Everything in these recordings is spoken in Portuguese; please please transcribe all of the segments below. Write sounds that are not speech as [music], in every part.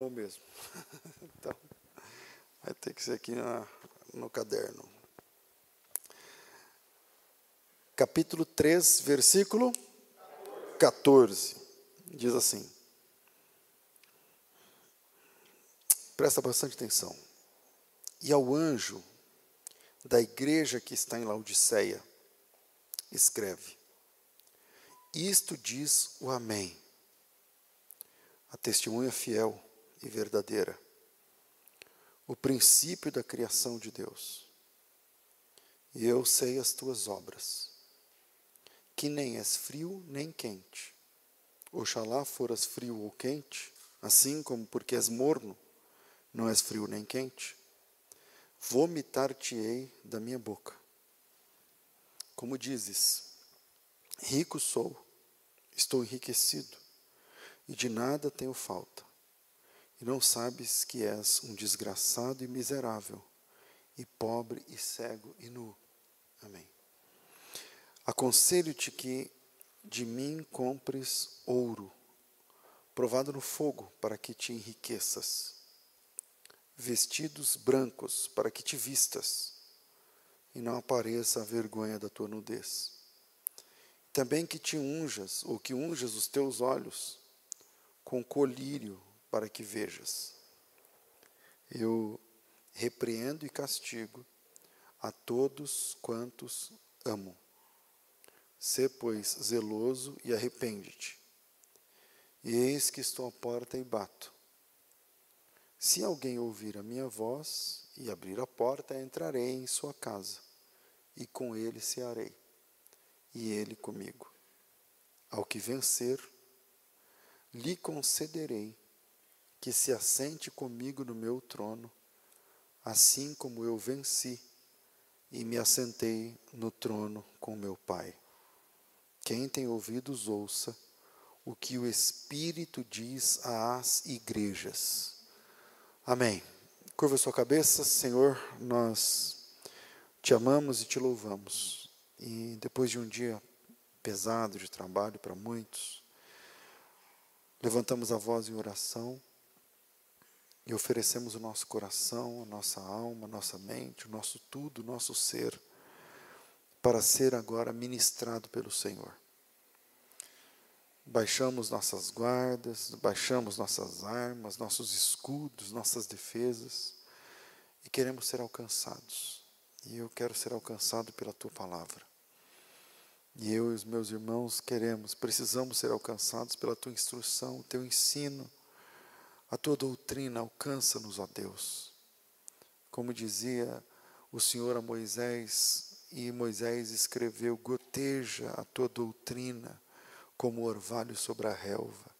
Ou mesmo. [laughs] Então, vai ter que ser aqui na, no caderno. Capítulo 3, versículo 14. Diz assim. Presta bastante atenção. E ao anjo da igreja que está em Laodiceia, escreve: Isto diz o Amém, a testemunha fiel e verdadeira, o princípio da criação de Deus. E eu sei as tuas obras, que nem és frio nem quente. Oxalá foras frio ou quente, assim como porque és morno, não és frio nem quente. Vomitar-te-ei da minha boca. Como dizes, rico sou, estou enriquecido, e de nada tenho falta e não sabes que és um desgraçado e miserável, e pobre e cego e nu. Amém. Aconselho-te que de mim compres ouro, provado no fogo, para que te enriqueças, vestidos brancos, para que te vistas, e não apareça a vergonha da tua nudez. Também que te unjas, ou que unjas os teus olhos com colírio para que vejas. Eu repreendo e castigo a todos quantos amo. Sê, pois, zeloso e arrepende-te. E eis que estou à porta e bato. Se alguém ouvir a minha voz e abrir a porta, entrarei em sua casa, e com ele cearei, e ele comigo. Ao que vencer, lhe concederei que se assente comigo no meu trono, assim como eu venci e me assentei no trono com meu Pai. Quem tem ouvidos, ouça o que o Espírito diz às igrejas. Amém. Curva sua cabeça, Senhor, nós te amamos e te louvamos. E depois de um dia pesado de trabalho para muitos, levantamos a voz em oração e oferecemos o nosso coração, a nossa alma, a nossa mente, o nosso tudo, o nosso ser, para ser agora ministrado pelo Senhor. Baixamos nossas guardas, baixamos nossas armas, nossos escudos, nossas defesas e queremos ser alcançados. E eu quero ser alcançado pela tua palavra. E eu e os meus irmãos queremos, precisamos ser alcançados pela tua instrução, teu ensino a tua doutrina alcança-nos, ó Deus. Como dizia o Senhor a Moisés, e Moisés escreveu: goteja a tua doutrina como orvalho sobre a relva.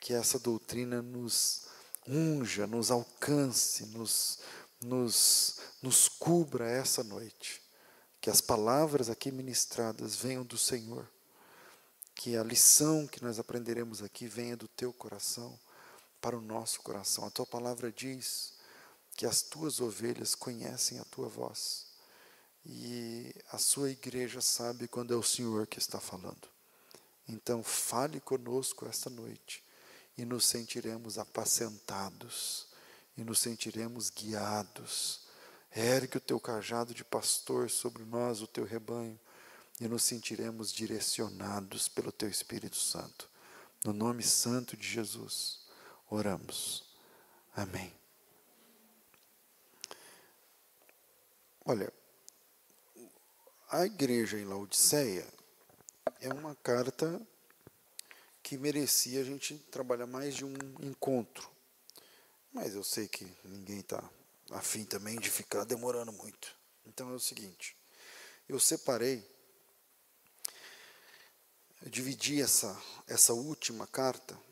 Que essa doutrina nos unja, nos alcance, nos, nos, nos cubra essa noite. Que as palavras aqui ministradas venham do Senhor. Que a lição que nós aprenderemos aqui venha do teu coração para o nosso coração. A tua palavra diz que as tuas ovelhas conhecem a tua voz. E a sua igreja sabe quando é o Senhor que está falando. Então, fale conosco esta noite e nos sentiremos apacentados e nos sentiremos guiados. Ergue o teu cajado de pastor sobre nós, o teu rebanho, e nos sentiremos direcionados pelo teu Espírito Santo. No nome santo de Jesus oramos. Amém. Olha, a igreja em Laodiceia é uma carta que merecia a gente trabalhar mais de um encontro. Mas eu sei que ninguém está afim também de ficar demorando muito. Então é o seguinte: eu separei, eu dividi essa, essa última carta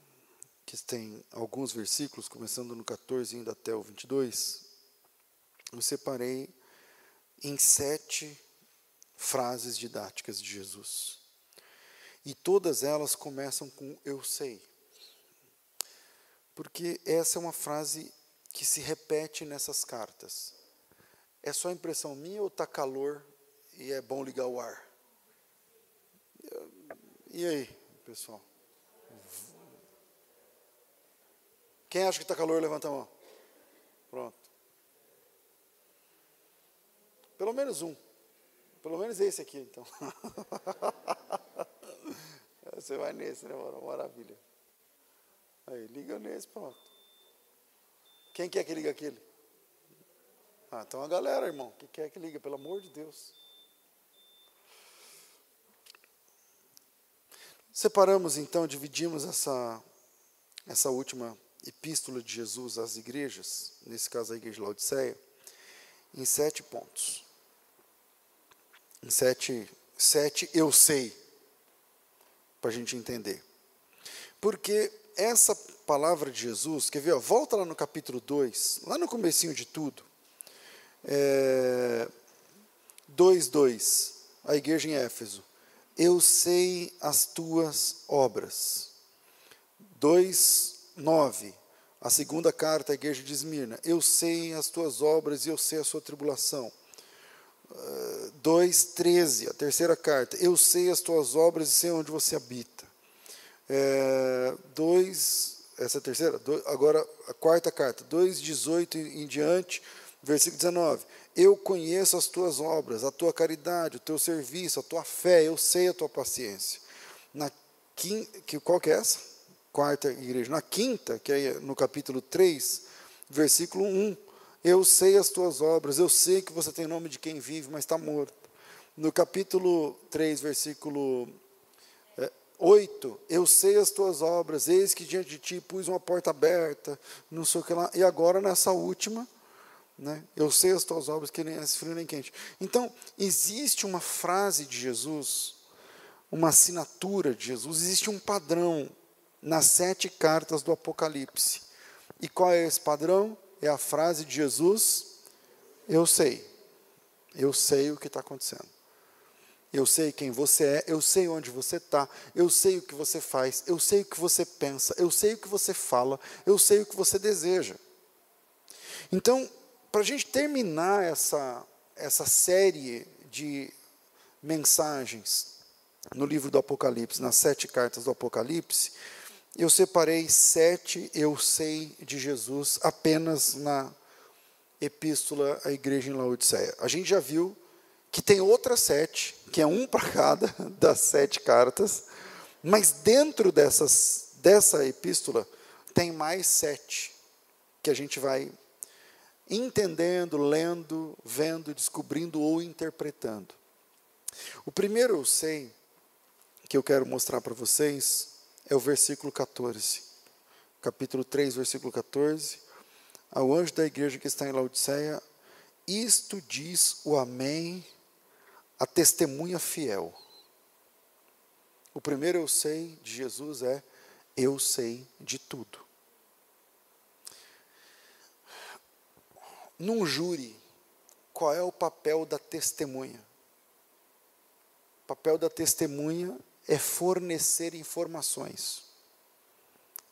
que tem alguns versículos, começando no 14 indo até o 22, eu separei em sete frases didáticas de Jesus. E todas elas começam com eu sei. Porque essa é uma frase que se repete nessas cartas. É só impressão minha ou está calor e é bom ligar o ar? E aí, pessoal? Quem acha que está calor, levanta a mão. Pronto. Pelo menos um. Pelo menos esse aqui, então. [laughs] Você vai nesse, né, mano? Maravilha. Aí, liga nesse, pronto. Quem quer que liga aquele? Ah, então a galera, irmão, que quer que liga, pelo amor de Deus. Separamos então, dividimos essa, essa última epístola de Jesus às igrejas, nesse caso a igreja de Laodiceia, em sete pontos. Em sete, sete eu sei, para a gente entender. Porque essa palavra de Jesus, quer ver, ó, volta lá no capítulo 2, lá no comecinho de tudo, é, 2,2, a igreja em Éfeso. Eu sei as tuas obras. 2,9, a segunda carta à igreja de Esmirna. Eu sei as tuas obras e eu sei a sua tribulação. 2,13, a terceira carta. Eu sei as tuas obras e sei onde você habita. É, 2, essa é a terceira? agora a quarta carta, 2,18 em diante, versículo 19. Eu conheço as tuas obras, a tua caridade, o teu serviço, a tua fé, eu sei a tua paciência. Na que, qual que é essa? Quarta igreja. Na quinta, que é no capítulo 3, versículo 1. Eu sei as tuas obras, eu sei que você tem nome de quem vive, mas está morto. No capítulo 3, versículo 8, eu sei as tuas obras, eis que diante de ti pus uma porta aberta, não sei o que lá. E agora nessa última, né, eu sei as tuas obras, que nem é frio nem quente. Então, existe uma frase de Jesus, uma assinatura de Jesus, existe um padrão nas sete cartas do Apocalipse. E qual é esse padrão? É a frase de Jesus: Eu sei, eu sei o que está acontecendo. Eu sei quem você é, eu sei onde você está, eu sei o que você faz, eu sei o que você pensa, eu sei o que você fala, eu sei o que você deseja. Então, para a gente terminar essa, essa série de mensagens no livro do Apocalipse, nas sete cartas do Apocalipse, eu separei sete eu sei de Jesus apenas na epístola à igreja em Laodiceia. A gente já viu que tem outras sete, que é um para cada [laughs] das sete cartas, mas dentro dessas, dessa epístola tem mais sete, que a gente vai entendendo, lendo, vendo, descobrindo ou interpretando. O primeiro eu sei, que eu quero mostrar para vocês, é o versículo 14. Capítulo 3, versículo 14. Ao anjo da igreja que está em Laodiceia, isto diz o Amém a testemunha fiel. O primeiro eu sei de Jesus é eu sei de tudo. Num júri, qual é o papel da testemunha? O papel da testemunha é fornecer informações.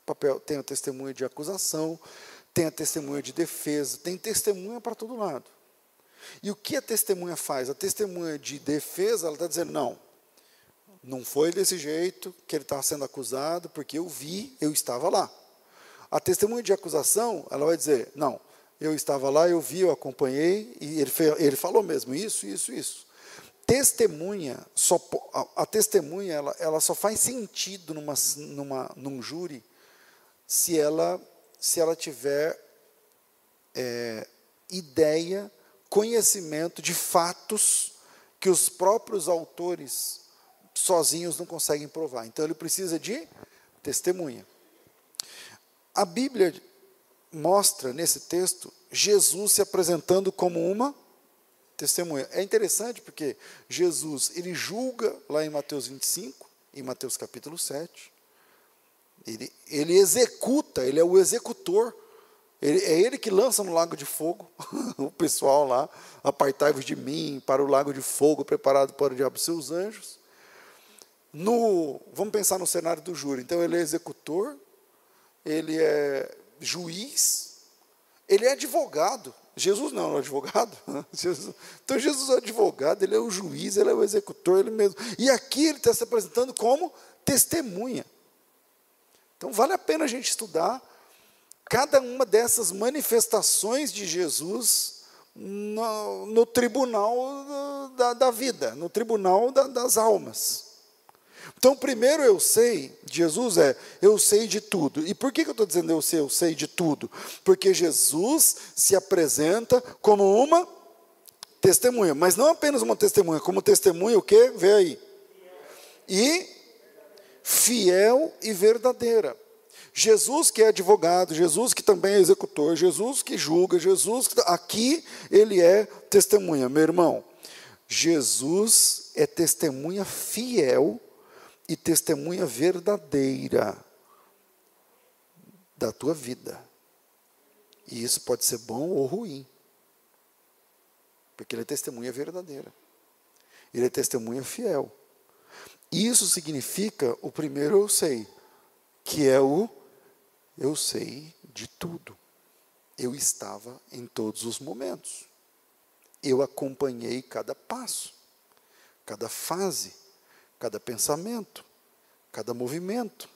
O papel tem a testemunha de acusação, tem a testemunha de defesa, tem testemunha para todo lado. E o que a testemunha faz? A testemunha de defesa, ela está dizendo, não, não foi desse jeito que ele está sendo acusado, porque eu vi, eu estava lá. A testemunha de acusação, ela vai dizer, não, eu estava lá, eu vi, eu acompanhei, e ele, ele falou mesmo isso, isso, isso. Testemunha, só, a, a testemunha, ela, ela só faz sentido numa, numa, num júri se ela, se ela tiver é, ideia conhecimento de fatos que os próprios autores sozinhos não conseguem provar. Então ele precisa de testemunha. A Bíblia mostra nesse texto Jesus se apresentando como uma testemunha. É interessante porque Jesus, ele julga lá em Mateus 25, em Mateus capítulo 7. Ele, ele executa, ele é o executor ele, é ele que lança no lago de fogo [laughs] o pessoal lá, apartai-vos de mim para o lago de fogo preparado para o diabo seus anjos. No, vamos pensar no cenário do júri. Então ele é executor, ele é juiz, ele é advogado. Jesus não é advogado. [laughs] Jesus, então Jesus é advogado, ele é o juiz, ele é o executor, ele mesmo. E aqui ele está se apresentando como testemunha. Então vale a pena a gente estudar cada uma dessas manifestações de Jesus no, no tribunal da, da, vida, no tribunal da, das almas. Então, primeiro eu sei, Jesus é, eu sei de tudo. E por que, eu estou dizendo eu sei, eu sei de tudo? Porque Jesus se apresenta como uma testemunha, mas não apenas uma testemunha, como testemunha o que? Vê aí. E fiel e verdadeira. Jesus que é advogado, Jesus que também é executor, Jesus que julga, Jesus que aqui ele é testemunha, meu irmão. Jesus é testemunha fiel e testemunha verdadeira da tua vida. E isso pode ser bom ou ruim. Porque ele é testemunha verdadeira. Ele é testemunha fiel. Isso significa o primeiro eu sei, que é o eu sei de tudo. Eu estava em todos os momentos. Eu acompanhei cada passo, cada fase, cada pensamento, cada movimento,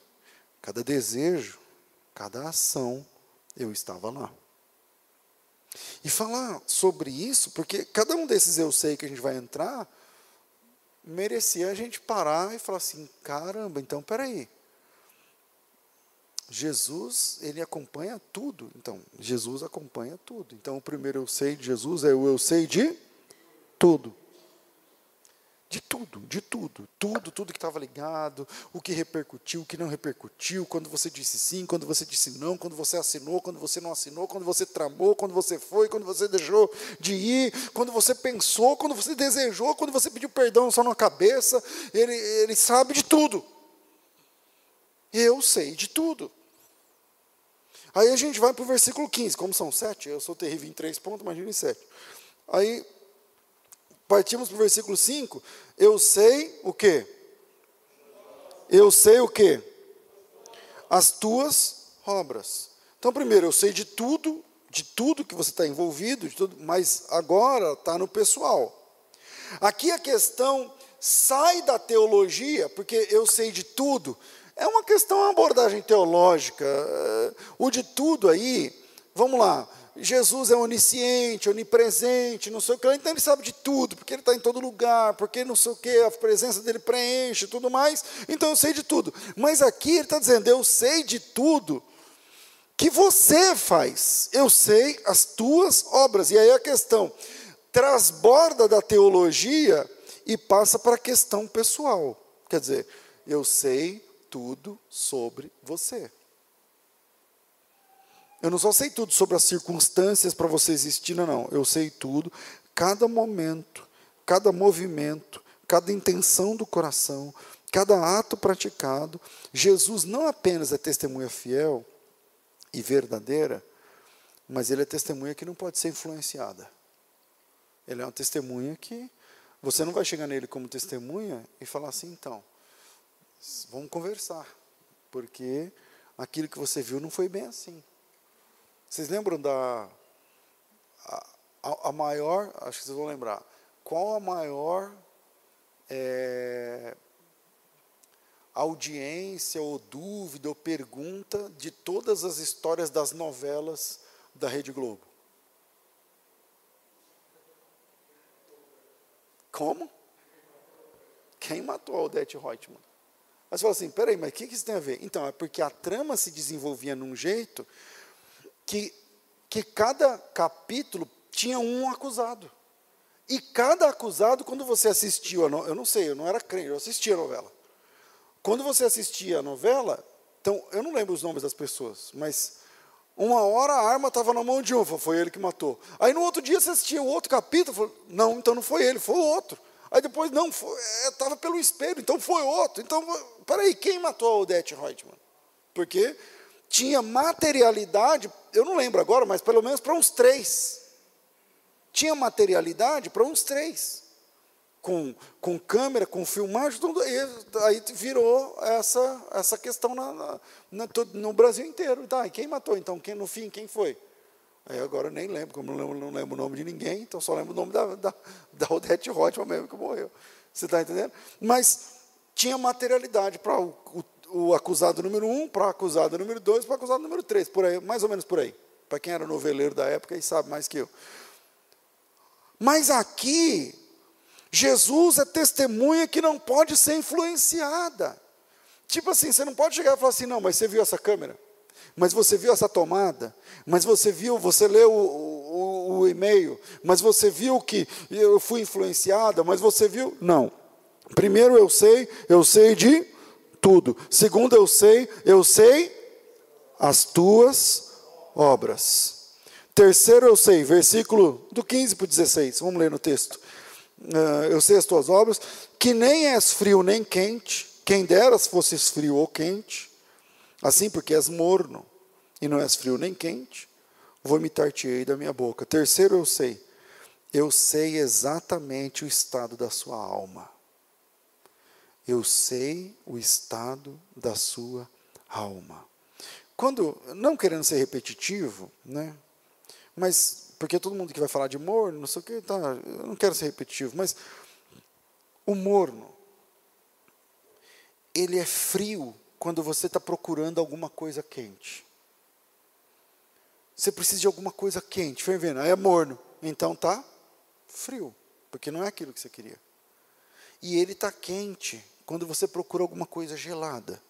cada desejo, cada ação. Eu estava lá. E falar sobre isso, porque cada um desses eu sei que a gente vai entrar, merecia a gente parar e falar assim: caramba, então peraí. Jesus, ele acompanha tudo. Então, Jesus acompanha tudo. Então, o primeiro eu sei de Jesus é o eu sei de tudo. De tudo, de tudo, tudo, tudo que estava ligado, o que repercutiu, o que não repercutiu, quando você disse sim, quando você disse não, quando você assinou, quando você não assinou, quando você tramou, quando você foi, quando você deixou de ir, quando você pensou, quando você desejou, quando você pediu perdão só na cabeça, ele, ele sabe de tudo. Eu sei de tudo. Aí a gente vai para o versículo 15, como são sete, eu sou terrível em três pontos, imagina em sete. Aí Partimos para o versículo 5. Eu sei o que? Eu sei o que? As tuas obras. Então, primeiro, eu sei de tudo, de tudo que você está envolvido, de tudo, mas agora está no pessoal. Aqui a questão sai da teologia, porque eu sei de tudo. É uma questão, uma abordagem teológica. O de tudo aí, vamos lá, Jesus é onisciente, onipresente, não sei o que, então ele sabe de tudo, porque ele está em todo lugar, porque não sei o que, a presença dele preenche tudo mais, então eu sei de tudo. Mas aqui ele está dizendo, eu sei de tudo que você faz, eu sei as tuas obras. E aí a questão transborda da teologia e passa para a questão pessoal. Quer dizer, eu sei tudo sobre você. Eu não só sei tudo sobre as circunstâncias para você existir, não, não. Eu sei tudo, cada momento, cada movimento, cada intenção do coração, cada ato praticado. Jesus não apenas é testemunha fiel e verdadeira, mas ele é testemunha que não pode ser influenciada. Ele é uma testemunha que você não vai chegar nele como testemunha e falar assim, então, vamos conversar, porque aquilo que você viu não foi bem assim. Vocês lembram da. A, a, maior. Acho que vocês vão lembrar. Qual a maior. É, audiência ou dúvida ou pergunta de todas as histórias das novelas da Rede Globo? Como? Quem matou a Odete Reutemann? Mas fala assim, peraí, mas o que isso tem a ver? Então, é porque a trama se desenvolvia num jeito que, que cada capítulo tinha um acusado. E cada acusado, quando você assistiu, a no, eu não sei, eu não era crente, eu assistia a novela. Quando você assistia a novela, então, eu não lembro os nomes das pessoas, mas uma hora a arma estava na mão de um, foi ele que matou. Aí no outro dia você assistia o outro capítulo, falou, não, então não foi ele, foi o outro. Aí depois, não, estava é, pelo espelho, então foi outro. Então, peraí, quem matou a Odete Reutemann? Porque tinha materialidade, eu não lembro agora, mas pelo menos para uns três. Tinha materialidade para uns três. Com, com câmera, com filmagem, tudo, aí virou essa, essa questão na, na, na, no Brasil inteiro. Tá, e quem matou então? Quem, no fim, quem foi? Aí agora eu nem lembro, como não lembro, não lembro o nome de ninguém, então só lembro o nome da, da, da Odete Rothman mesmo que morreu. Você está entendendo? Mas tinha materialidade para o, o o acusado número um para o acusado número dois para o acusado número três, por aí, mais ou menos por aí. Para quem era noveleiro da época e sabe mais que eu. Mas aqui, Jesus é testemunha que não pode ser influenciada. Tipo assim, você não pode chegar e falar assim, não, mas você viu essa câmera? Mas você viu essa tomada? Mas você viu, você leu o, o, o e-mail? Mas você viu que eu fui influenciada? Mas você viu? Não. Primeiro eu sei, eu sei de tudo. Segundo eu sei, eu sei as tuas obras. Terceiro eu sei, versículo do 15 para o 16, vamos ler no texto. Uh, eu sei as tuas obras, que nem és frio nem quente, quem dera se fosses frio ou quente, assim porque és morno e não és frio nem quente, vomitar-te-ei da minha boca. Terceiro eu sei, eu sei exatamente o estado da sua alma. Eu sei o estado da sua alma. Quando, não querendo ser repetitivo, né? Mas, porque todo mundo que vai falar de morno, não sei o que, tá, eu não quero ser repetitivo, mas o morno, ele é frio quando você está procurando alguma coisa quente. Você precisa de alguma coisa quente, fervendo, aí é morno, então tá frio, porque não é aquilo que você queria. E ele está quente quando você procura alguma coisa gelada.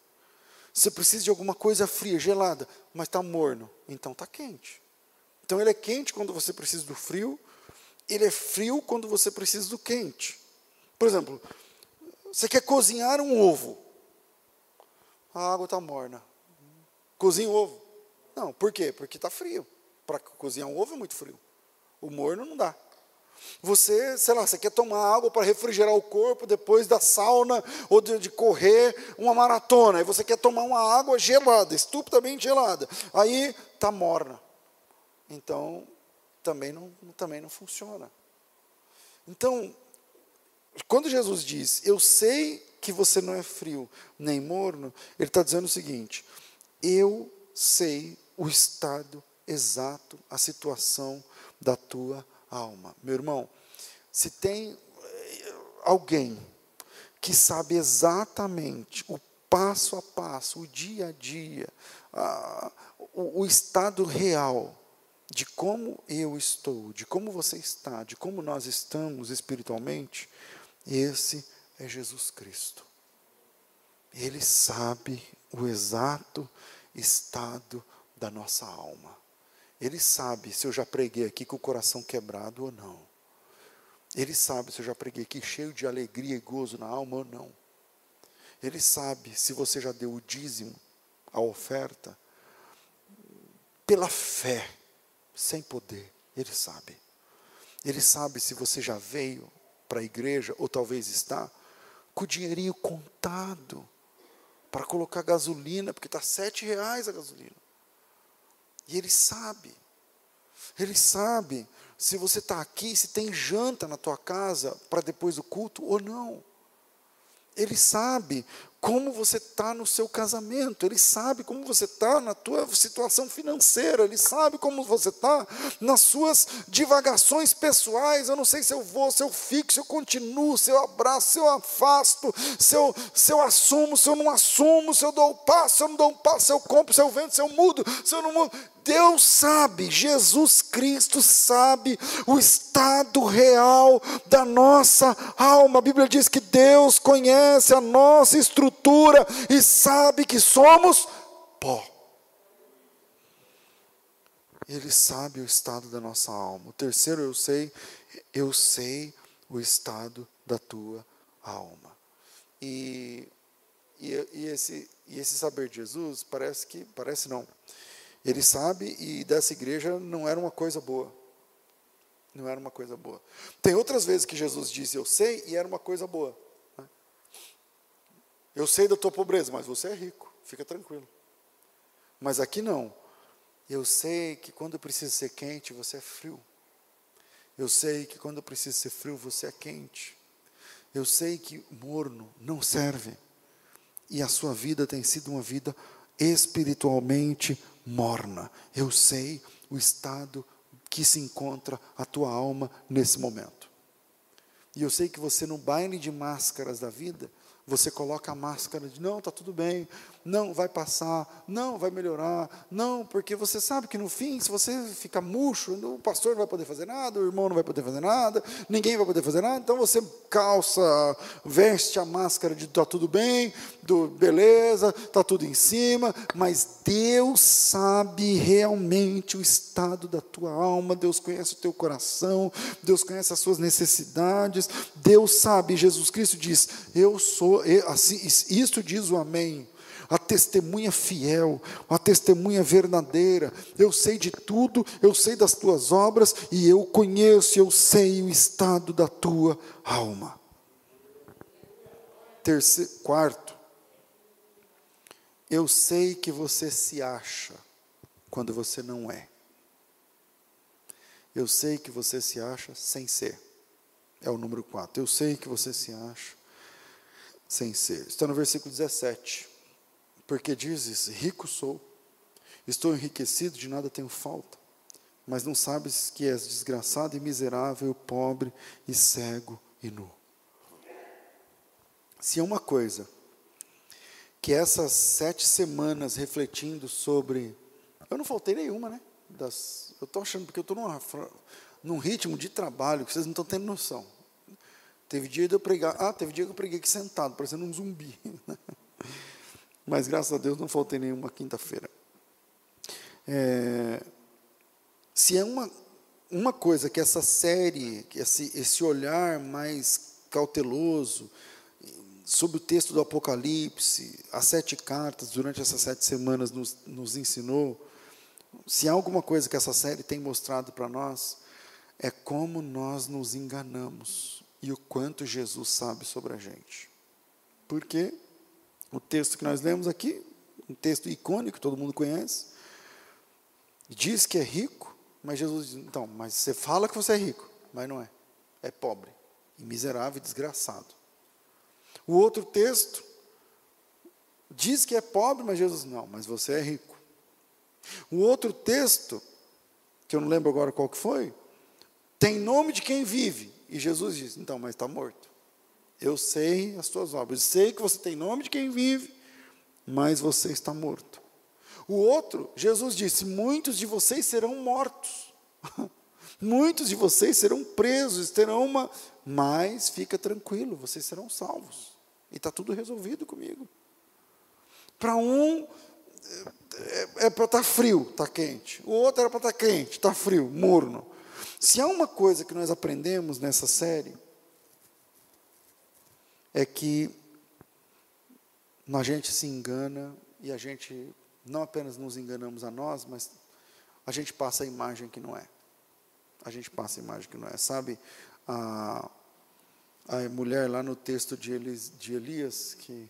Você precisa de alguma coisa fria, gelada, mas está morno, então está quente. Então ele é quente quando você precisa do frio, ele é frio quando você precisa do quente. Por exemplo, você quer cozinhar um ovo, a água está morna. Cozinha o ovo. Não, por quê? Porque está frio. Para cozinhar um ovo é muito frio. O morno não dá. Você, sei lá, você quer tomar água para refrigerar o corpo depois da sauna ou de, de, correr uma maratona. Aí você quer tomar uma água gelada, estupidamente gelada. Aí está morna. Então, também não, também não funciona. Então, quando Jesus diz, eu sei que você não é frio nem morno, ele está dizendo o seguinte: eu sei o estado exato, a situação da tua alma. Meu irmão, se tem eh, alguém que sabe exatamente o passo a passo, o dia a dia, a, o, o estado real de como eu estou, de como você está, de como nós estamos espiritualmente, esse é Jesus Cristo. Ele sabe o exato estado da nossa alma. Ele sabe se eu já preguei aqui com o coração quebrado ou não. Ele sabe se eu já preguei aqui cheio de alegria e gozo na alma ou não. Ele sabe se você já deu o dízimo, a oferta, pela fé, sem poder. Ele sabe. Ele sabe se você já veio para a igreja, ou talvez está, com o dinheirinho contado para colocar gasolina, porque está sete reais a gasolina. E ele sabe, ele sabe se você está aqui, se tem janta na tua casa para depois do culto ou não. Ele sabe como você está no seu casamento, Ele sabe como você está na tua situação financeira, Ele sabe como você está nas suas divagações pessoais. Eu não sei se eu vou, se eu fico, se eu continuo, se eu abraço, se eu afasto, se eu, se eu assumo, se eu não assumo, se eu dou um passo, se eu não dou um passo, se eu compro, se eu vendo, se eu mudo, se eu não mudo. Deus sabe, Jesus Cristo sabe o estado real da nossa alma. A Bíblia diz que Deus conhece a nossa estrutura e sabe que somos pó. Ele sabe o estado da nossa alma. O terceiro, eu sei, eu sei o estado da tua alma. E, e, e, esse, e esse saber de Jesus parece que, parece não, ele sabe e dessa igreja não era uma coisa boa. Não era uma coisa boa. Tem outras vezes que Jesus disse eu sei e era uma coisa boa. Eu sei da tua pobreza, mas você é rico, fica tranquilo. Mas aqui não. Eu sei que quando precisa ser quente, você é frio. Eu sei que quando precisa ser frio, você é quente. Eu sei que morno não serve. E a sua vida tem sido uma vida espiritualmente morna. Eu sei o estado que se encontra a tua alma nesse momento. E eu sei que você no baile de máscaras da vida, você coloca a máscara de não, está tudo bem, não, vai passar, não, vai melhorar, não, porque você sabe que no fim, se você ficar murcho, o pastor não vai poder fazer nada, o irmão não vai poder fazer nada, ninguém vai poder fazer nada, então você calça, veste a máscara de está tudo bem, do beleza, está tudo em cima, mas Deus sabe realmente o estado da tua alma, Deus conhece o teu coração, Deus conhece as suas necessidades, Deus sabe, Jesus Cristo diz: Eu sou, assim, isto diz o Amém a testemunha fiel, a testemunha verdadeira. Eu sei de tudo, eu sei das tuas obras e eu conheço, eu sei o estado da tua alma. Terceiro, quarto, eu sei que você se acha quando você não é. Eu sei que você se acha sem ser. É o número 4. Eu sei que você se acha sem ser. Está no versículo 17 porque dizes: Rico sou, estou enriquecido, de nada tenho falta, mas não sabes que és desgraçado e miserável, pobre e cego e nu. Se é uma coisa que essas sete semanas refletindo sobre. Eu não faltei nenhuma, né? Das, eu estou achando, porque eu estou num, ritmo de trabalho que vocês não estão tendo noção. Teve dia de eu pregar. Ah, teve dia que eu preguei aqui sentado, parecendo um zumbi. [laughs] mas graças a Deus não faltei nenhuma quinta-feira. É, se é uma, uma coisa que essa série, que esse, esse olhar mais cauteloso sobre o texto do Apocalipse, as sete cartas, durante essas sete semanas nos, nos ensinou, se há alguma coisa que essa série tem mostrado para nós, é como nós nos enganamos e o quanto Jesus sabe sobre a gente. Por quê? O texto que nós lemos aqui, um texto icônico, todo mundo conhece, diz que é rico, mas Jesus diz: então, mas você fala que você é rico, mas não é. É pobre, e miserável e desgraçado. O outro texto diz que é pobre, mas Jesus não, mas você é rico. O outro texto, que eu não lembro agora qual que foi, tem nome de quem vive, e Jesus diz: então, mas está morto. Eu sei as tuas obras, sei que você tem nome de quem vive, mas você está morto. O outro, Jesus disse: muitos de vocês serão mortos, [laughs] muitos de vocês serão presos, terão uma. Mas fica tranquilo, vocês serão salvos, e está tudo resolvido comigo. Para um, é, é para estar tá frio, está quente. O outro era para estar tá quente, está frio, morno. Se há uma coisa que nós aprendemos nessa série, é que a gente se engana e a gente não apenas nos enganamos a nós, mas a gente passa a imagem que não é. A gente passa a imagem que não é. Sabe, a, a mulher lá no texto de, Elis, de Elias, que,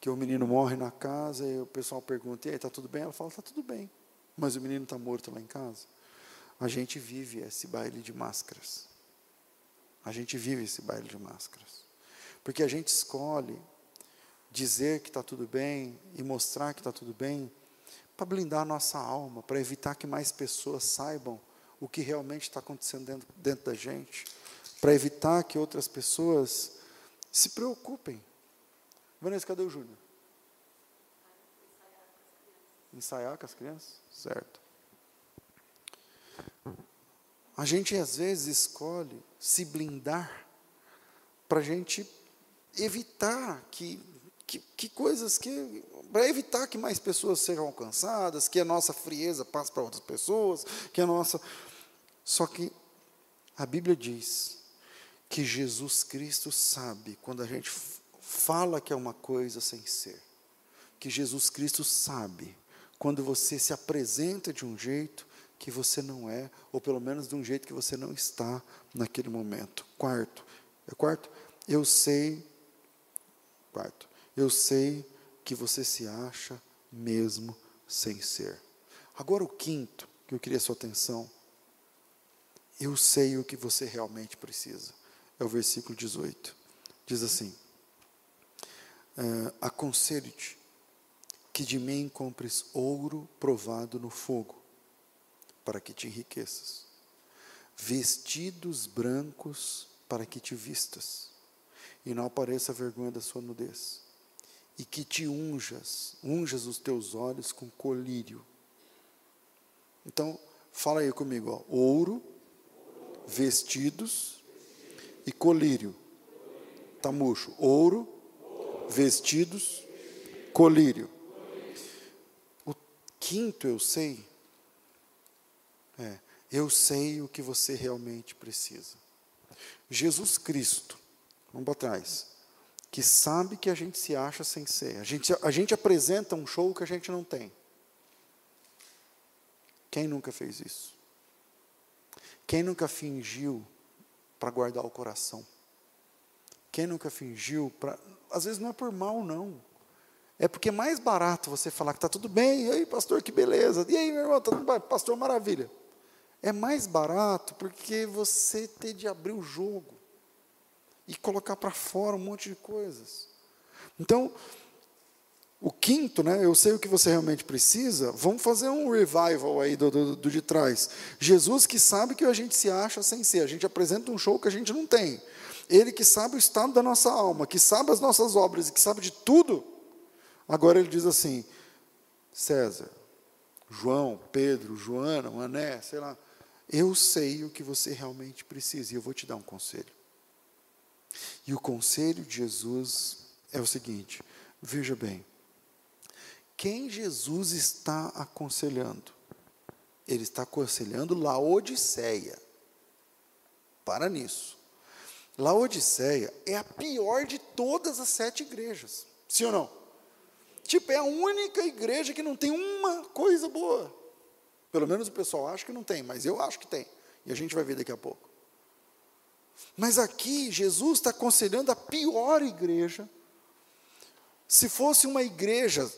que o menino morre na casa e o pessoal pergunta, e aí, está tudo bem? Ela fala, está tudo bem, mas o menino está morto lá em casa. A gente vive esse baile de máscaras. A gente vive esse baile de máscaras. Porque a gente escolhe dizer que está tudo bem e mostrar que está tudo bem para blindar a nossa alma, para evitar que mais pessoas saibam o que realmente está acontecendo dentro, dentro da gente, para evitar que outras pessoas se preocupem. Vanessa, cadê o Júnior? Ensaiar com as crianças? Certo. A gente às vezes escolhe se blindar para a gente evitar que, que, que coisas que. para evitar que mais pessoas sejam alcançadas, que a nossa frieza passe para outras pessoas, que a nossa. Só que a Bíblia diz que Jesus Cristo sabe quando a gente fala que é uma coisa sem ser. Que Jesus Cristo sabe quando você se apresenta de um jeito que você não é, ou pelo menos de um jeito que você não está naquele momento. Quarto, é quarto, eu sei Quarto, eu sei que você se acha mesmo sem ser. Agora o quinto, que eu queria sua atenção. Eu sei o que você realmente precisa. É o versículo 18. Diz assim: é, Aconselho-te que de mim compres ouro provado no fogo, para que te enriqueças, vestidos brancos para que te vistas, e não apareça a vergonha da sua nudez. E que te unjas, unjas os teus olhos com colírio. Então, fala aí comigo, ó, ouro, vestidos e colírio. Tá murcho. Ouro, vestidos, colírio. O quinto eu sei é, eu sei o que você realmente precisa. Jesus Cristo, vamos para trás, que sabe que a gente se acha sem ser. A gente, a gente apresenta um show que a gente não tem. Quem nunca fez isso? Quem nunca fingiu para guardar o coração? Quem nunca fingiu para. Às vezes não é por mal, não. É porque é mais barato você falar que está tudo bem, e aí, pastor, que beleza. E aí, meu irmão, tá tudo bem? Pastor, maravilha. É mais barato porque você ter de abrir o jogo e colocar para fora um monte de coisas. Então, o quinto, né, eu sei o que você realmente precisa, vamos fazer um revival aí do, do, do, de trás. Jesus que sabe que a gente se acha sem ser, a gente apresenta um show que a gente não tem. Ele que sabe o estado da nossa alma, que sabe as nossas obras e que sabe de tudo. Agora ele diz assim: César, João, Pedro, Joana, Mané, sei lá, eu sei o que você realmente precisa e eu vou te dar um conselho. E o conselho de Jesus é o seguinte: veja bem, quem Jesus está aconselhando? Ele está aconselhando Laodiceia. Para nisso. Laodiceia é a pior de todas as sete igrejas. Sim ou não? Tipo, é a única igreja que não tem uma coisa boa. Pelo menos o pessoal acha que não tem, mas eu acho que tem. E a gente vai ver daqui a pouco. Mas aqui, Jesus está aconselhando a pior igreja. Se fosse uma igreja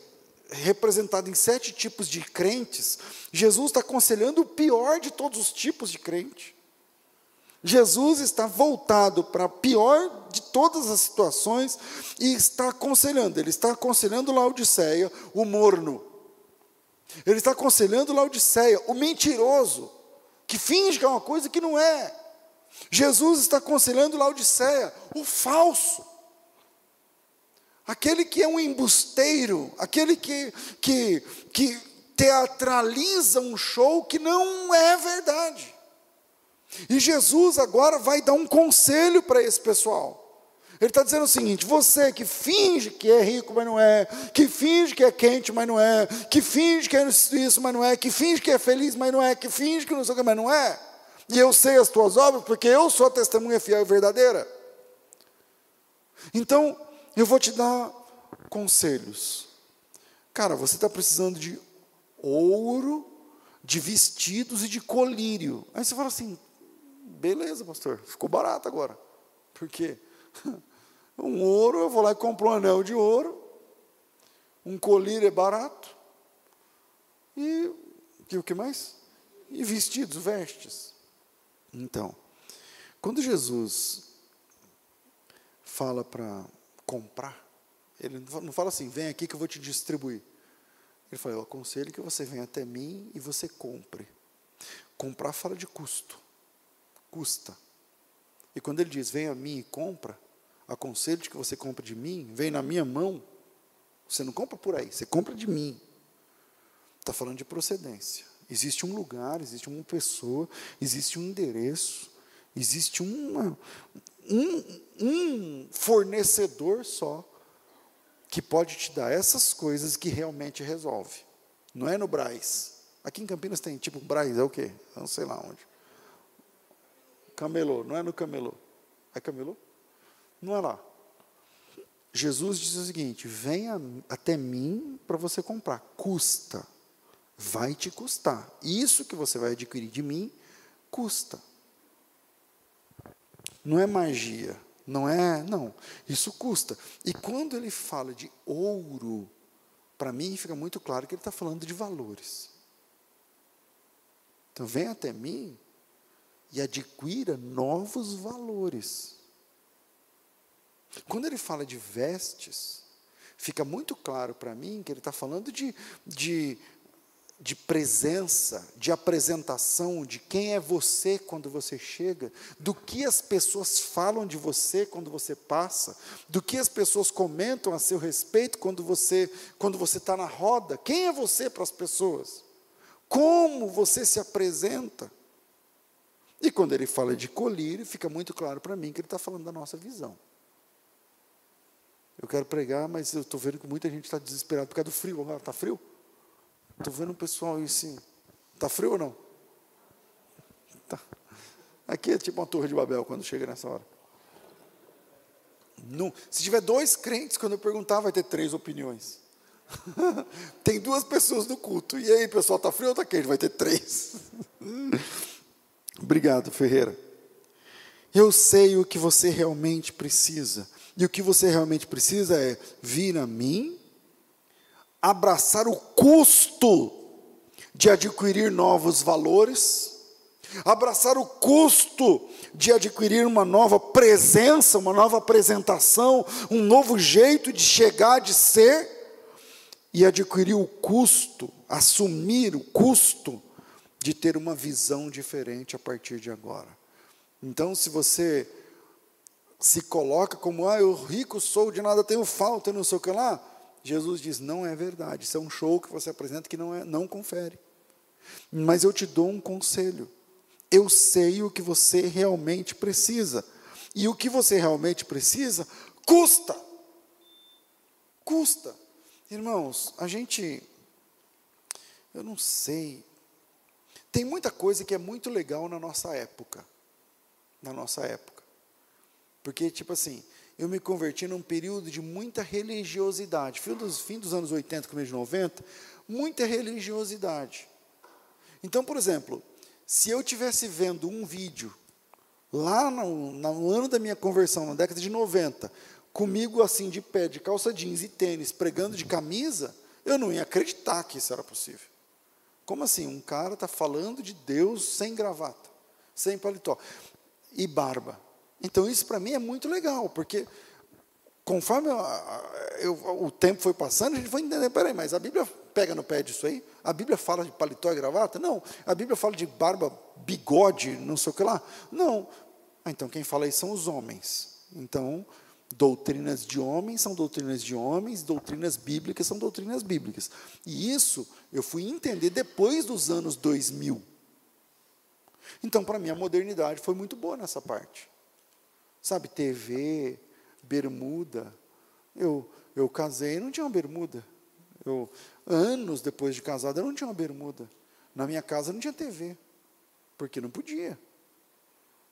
representada em sete tipos de crentes, Jesus está aconselhando o pior de todos os tipos de crente. Jesus está voltado para a pior de todas as situações e está aconselhando. Ele está aconselhando Laodiceia, o morno, ele está aconselhando Laodiceia, o mentiroso, que finge que é uma coisa que não é. Jesus está aconselhando Laodiceia, o falso. Aquele que é um embusteiro, aquele que, que, que teatraliza um show que não é verdade. E Jesus agora vai dar um conselho para esse pessoal. Ele está dizendo o seguinte: você que finge que é rico, mas não é, que finge que é quente, mas não é, que finge que é isso, mas não é, que finge que é feliz, mas não é, que finge que não sei o que, mas não é. E eu sei as tuas obras, porque eu sou a testemunha fiel e verdadeira. Então, eu vou te dar conselhos. Cara, você está precisando de ouro, de vestidos e de colírio. Aí você fala assim: beleza, pastor, ficou barato agora. Por quê? [laughs] Um ouro, eu vou lá e compro um anel de ouro. Um colírio é barato. E, o que mais? E vestidos, vestes. Então, quando Jesus fala para comprar, ele não fala assim, vem aqui que eu vou te distribuir. Ele fala, eu aconselho que você venha até mim e você compre. Comprar fala de custo. Custa. E quando ele diz, vem a mim e compra, aconselho que você compre de mim, vem na minha mão, você não compra por aí, você compra de mim. Está falando de procedência. Existe um lugar, existe uma pessoa, existe um endereço, existe uma, um, um fornecedor só que pode te dar essas coisas que realmente resolve. Não é no Braz. Aqui em Campinas tem tipo Braz, é o quê? Não sei lá onde. Camelô, não é no camelô. É camelô? Não é lá. Jesus diz o seguinte: venha até mim para você comprar. Custa. Vai te custar. Isso que você vai adquirir de mim custa. Não é magia. Não é. Não. Isso custa. E quando ele fala de ouro, para mim fica muito claro que ele está falando de valores. Então, venha até mim e adquira novos valores. Quando ele fala de vestes, fica muito claro para mim que ele está falando de, de de presença, de apresentação, de quem é você quando você chega, do que as pessoas falam de você quando você passa, do que as pessoas comentam a seu respeito quando você quando você está na roda. Quem é você para as pessoas? Como você se apresenta? E quando ele fala de colírio, fica muito claro para mim que ele está falando da nossa visão. Eu quero pregar, mas eu estou vendo que muita gente está desesperada por causa do frio. Está frio? Estou vendo o pessoal aí assim. Está frio ou não? Tá. Aqui é tipo uma torre de Babel quando chega nessa hora. Não, se tiver dois crentes, quando eu perguntar, vai ter três opiniões. [laughs] Tem duas pessoas no culto. E aí, pessoal, está frio ou está quente? Vai ter três. [laughs] Obrigado, Ferreira. Eu sei o que você realmente precisa. E o que você realmente precisa é vir a mim abraçar o custo de adquirir novos valores, abraçar o custo de adquirir uma nova presença, uma nova apresentação, um novo jeito de chegar, de ser, e adquirir o custo, assumir o custo de ter uma visão diferente a partir de agora. Então, se você se coloca como, ah, eu rico sou, de nada tenho falta, não sei o que lá, Jesus diz: não é verdade, isso é um show que você apresenta que não, é, não confere. Mas eu te dou um conselho. Eu sei o que você realmente precisa. E o que você realmente precisa custa. Custa. Irmãos, a gente. Eu não sei. Tem muita coisa que é muito legal na nossa época. Na nossa época. Porque, tipo assim, eu me converti num período de muita religiosidade. Fim dos, fim dos anos 80, começo de 90, muita religiosidade. Então, por exemplo, se eu tivesse vendo um vídeo lá no, no, ano da minha conversão, na década de 90, comigo assim de pé, de calça jeans e tênis, pregando de camisa, eu não ia acreditar que isso era possível. Como assim? Um cara está falando de Deus sem gravata, sem paletó e barba. Então, isso para mim é muito legal, porque conforme eu, eu, o tempo foi passando, a gente foi entender, peraí, mas a Bíblia pega no pé disso aí? A Bíblia fala de paletó e gravata? Não. A Bíblia fala de barba, bigode, não sei o que lá? Não. Ah, então, quem fala isso são os homens. Então, doutrinas de homens são doutrinas de homens, doutrinas bíblicas são doutrinas bíblicas. E isso eu fui entender depois dos anos 2000. Então, para mim, a modernidade foi muito boa nessa parte. Sabe, TV, bermuda. Eu, eu casei e não tinha uma bermuda. Eu, anos depois de casado, eu não tinha uma bermuda. Na minha casa não tinha TV, porque não podia.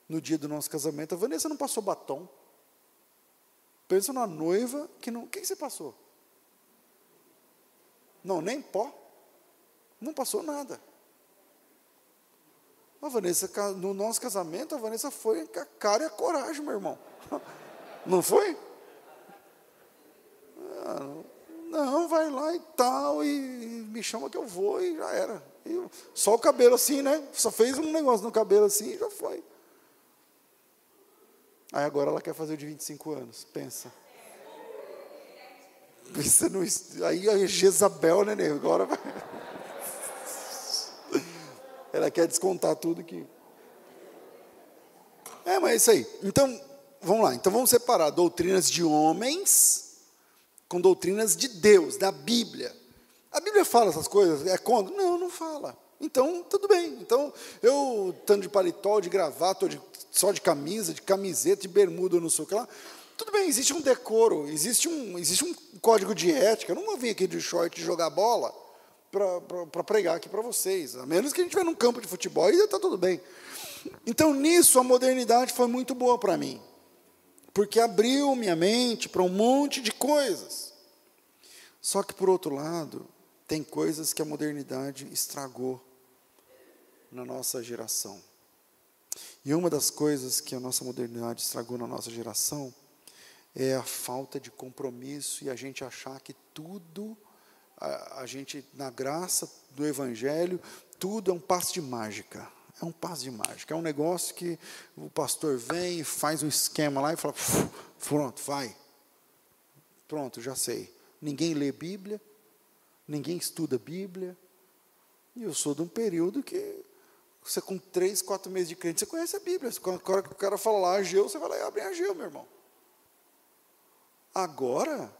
No dia do nosso casamento, a Vanessa não passou batom. Pensa numa noiva que não. O que você passou? Não, nem pó. Não passou nada. A Vanessa, no nosso casamento, a Vanessa foi com a cara e a coragem, meu irmão. [laughs] Não foi? Ah, não, vai lá e tal, e me chama que eu vou, e já era. E só o cabelo assim, né? Só fez um negócio no cabelo assim e já foi. Aí agora ela quer fazer o de 25 anos, pensa. Pensa no, aí a Jezabel, né, agora vai. Ela quer descontar tudo que. É, mas é isso aí. Então, vamos lá. Então vamos separar doutrinas de homens com doutrinas de Deus, da Bíblia. A Bíblia fala essas coisas? É contra? Não, não fala. Então, tudo bem. Então, eu, tanto de paletó, de gravata, de, só de camisa, de camiseta, de bermuda, não sei o que lá, tudo bem, existe um decoro, existe um, existe um código de ética. Eu não vou vir aqui de short jogar bola para pregar aqui para vocês. A menos que a gente estiver num campo de futebol, e está tudo bem. Então, nisso, a modernidade foi muito boa para mim. Porque abriu minha mente para um monte de coisas. Só que, por outro lado, tem coisas que a modernidade estragou na nossa geração. E uma das coisas que a nossa modernidade estragou na nossa geração é a falta de compromisso e a gente achar que tudo a, a gente, na graça do Evangelho, tudo é um passo de mágica. É um passo de mágica. É um negócio que o pastor vem faz um esquema lá e fala: pronto, vai. Pronto, já sei. Ninguém lê Bíblia, ninguém estuda Bíblia, E eu sou de um período que você com três, quatro meses de crente, você conhece a Bíblia. Quando o cara fala lá Ageu, você vai lá e abre Ageu, meu irmão. Agora,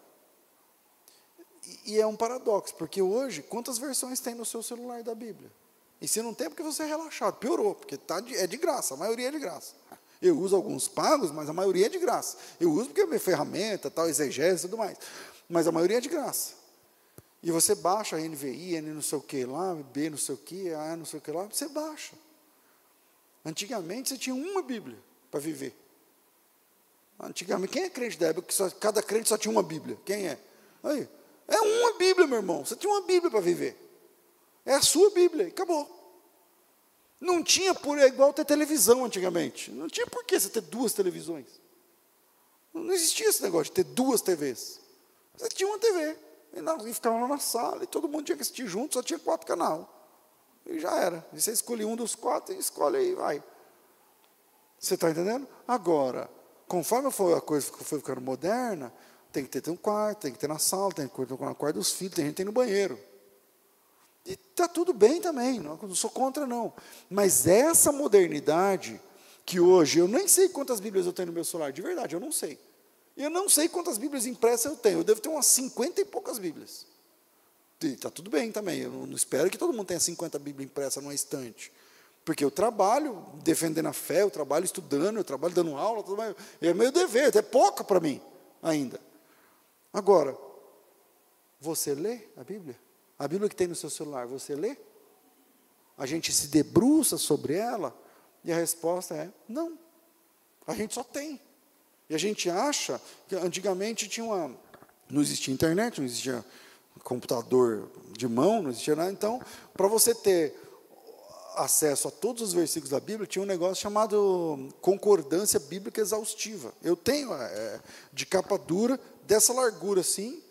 e é um paradoxo, porque hoje, quantas versões tem no seu celular da Bíblia? E se não tem, porque você é relaxado, piorou, porque tá de, é de graça, a maioria é de graça. Eu uso alguns pagos, mas a maioria é de graça. Eu uso porque é minha ferramenta, tal, exegese e tudo mais. Mas a maioria é de graça. E você baixa a NVI, N não sei o que lá, B não sei o que, A não sei o que lá, você baixa. Antigamente você tinha uma Bíblia para viver. Antigamente, quem é crente da época que só, cada crente só tinha uma Bíblia? Quem é? Aí, é uma Bíblia, meu irmão. Você tinha uma Bíblia para viver. É a sua Bíblia, acabou. Não tinha por é igual ter televisão antigamente. Não tinha por que você ter duas televisões. Não existia esse negócio de ter duas TVs. Você tinha uma TV. E, ficava lá na sala, e todo mundo tinha que assistir junto, só tinha quatro canais. E já era. E você escolhe um dos quatro e escolhe aí, vai. Você está entendendo? Agora, conforme foi a coisa foi ficando moderna, tem que ter um quarto, tem que ter na sala, tem que ter no quarto dos filhos, tem gente que tem no banheiro. E está tudo bem também, não, não sou contra não. Mas essa modernidade, que hoje eu nem sei quantas Bíblias eu tenho no meu celular, de verdade, eu não sei. Eu não sei quantas Bíblias impressas eu tenho, eu devo ter umas 50 e poucas Bíblias. Está tudo bem também, eu não, espero que todo mundo tenha 50 Bíblias impressas numa estante. Porque eu trabalho defendendo a fé, eu trabalho estudando, eu trabalho dando aula, é meu dever, é pouco para mim ainda. Agora, você lê a Bíblia? A Bíblia que tem no seu celular, você lê? A gente se debruça sobre ela? E a resposta é: não. A gente só tem. E a gente acha que antigamente tinha uma. Não existia internet, não existia computador de mão, não existia nada. Então, para você ter acesso a todos os versículos da Bíblia, tinha um negócio chamado concordância bíblica exaustiva. Eu tenho é, de capa dura, dessa largura assim,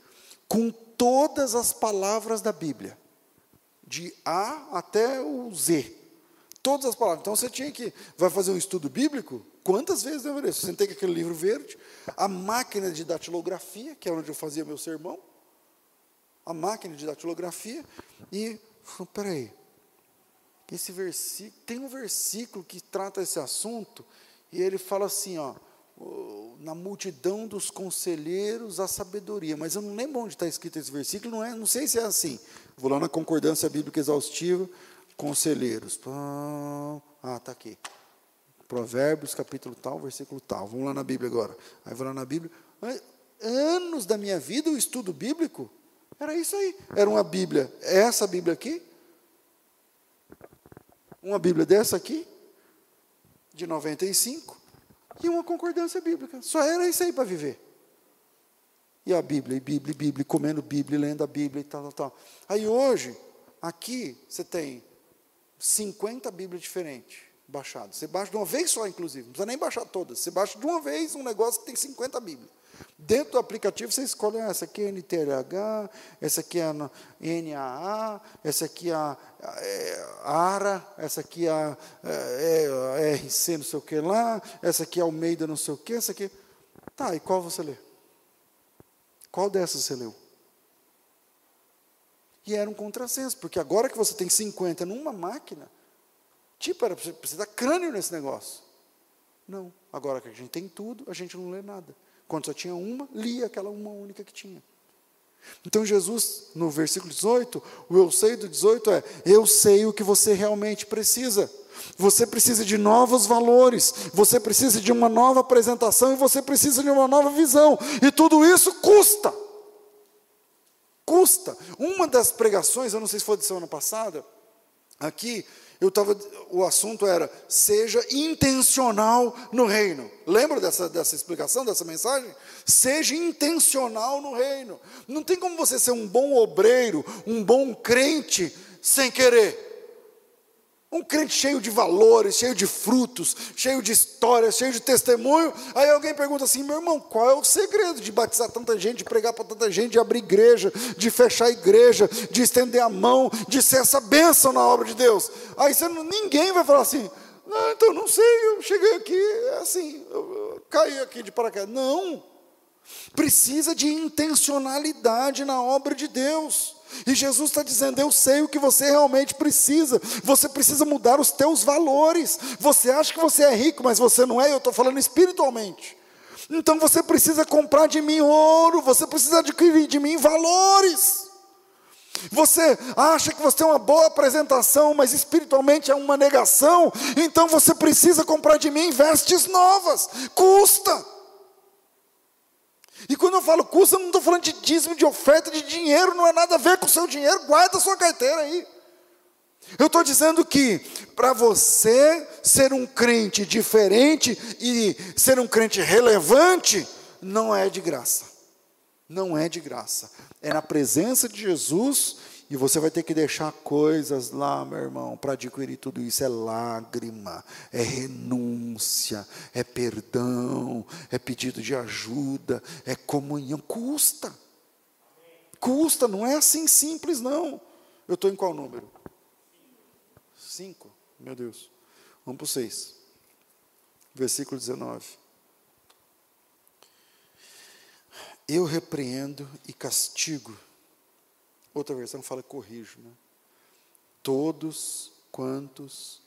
com todas as palavras da Bíblia, de A até o Z. Todas as palavras. Então você tinha que. Vai fazer um estudo bíblico? Quantas vezes eu ler? Você tem aquele livro verde, a máquina de datilografia, que é onde eu fazia meu sermão, a máquina de datilografia, e. [laughs] Peraí, esse versículo, tem um versículo que trata esse assunto, e ele fala assim, ó, na multidão dos conselheiros a sabedoria, mas eu não lembro onde está escrito esse versículo, não, é, não sei se é assim. Vou lá na concordância bíblica exaustiva, conselheiros. Ah, está aqui. Provérbios, capítulo tal, versículo tal. Vamos lá na Bíblia agora. Aí vou lá na Bíblia. Anos da minha vida, o estudo bíblico, era isso aí. Era uma Bíblia, essa Bíblia aqui, uma Bíblia dessa aqui, de 95, e uma concordância bíblica. Só era isso aí para viver. E a Bíblia, e Bíblia, e Bíblia, comendo Bíblia, lendo a Bíblia e tal, tal, tal. Aí hoje, aqui, você tem 50 Bíblias diferentes baixadas. Você baixa de uma vez só, inclusive. Não precisa nem baixar todas. Você baixa de uma vez um negócio que tem 50 Bíblias. Dentro do aplicativo você escolhe, ah, essa aqui é NTLH, essa aqui é NAA, essa aqui é a, é, ARA, essa aqui é a é, é, RC não sei o que lá, essa aqui é Almeida não sei o que, essa aqui. Tá, e qual você lê? Qual dessas você leu? E era um contrassenso, porque agora que você tem 50 numa máquina, tipo, era precisa dar crânio nesse negócio. Não, agora que a gente tem tudo, a gente não lê nada. Quando só tinha uma, lia aquela uma única que tinha. Então Jesus, no versículo 18, o eu sei do 18 é: eu sei o que você realmente precisa. Você precisa de novos valores, você precisa de uma nova apresentação e você precisa de uma nova visão. E tudo isso custa. Custa. Uma das pregações, eu não sei se foi de semana passada, aqui, eu estava, o assunto era seja intencional no reino. Lembra dessa, dessa explicação, dessa mensagem? Seja intencional no reino. Não tem como você ser um bom obreiro, um bom crente, sem querer. Um crente cheio de valores, cheio de frutos, cheio de histórias, cheio de testemunho. Aí alguém pergunta assim: meu irmão, qual é o segredo de batizar tanta gente, de pregar para tanta gente, de abrir igreja, de fechar igreja, de estender a mão, de ser essa bênção na obra de Deus? Aí você, ninguém vai falar assim: não, então não sei, eu cheguei aqui, é assim, eu caí aqui de paraquedas. Não. Precisa de intencionalidade na obra de Deus. E Jesus está dizendo: Eu sei o que você realmente precisa. Você precisa mudar os teus valores. Você acha que você é rico, mas você não é. Eu estou falando espiritualmente. Então você precisa comprar de mim ouro. Você precisa adquirir de mim valores. Você acha que você tem uma boa apresentação, mas espiritualmente é uma negação. Então você precisa comprar de mim vestes novas. Custa. E quando eu falo custa, eu não estou falando de dízimo, de oferta, de dinheiro, não é nada a ver com o seu dinheiro, guarda a sua carteira aí. Eu estou dizendo que para você ser um crente diferente e ser um crente relevante, não é de graça. Não é de graça. É na presença de Jesus e você vai ter que deixar coisas lá, meu irmão, para adquirir tudo isso. É lágrima, é renúncia, é perdão, é pedido de ajuda, é comunhão. Custa. Custa, não é assim simples, não. Eu estou em qual número? Cinco. Meu Deus. Vamos para o seis. Versículo 19. Eu repreendo e castigo Outra versão fala corrijo, né? Todos quantos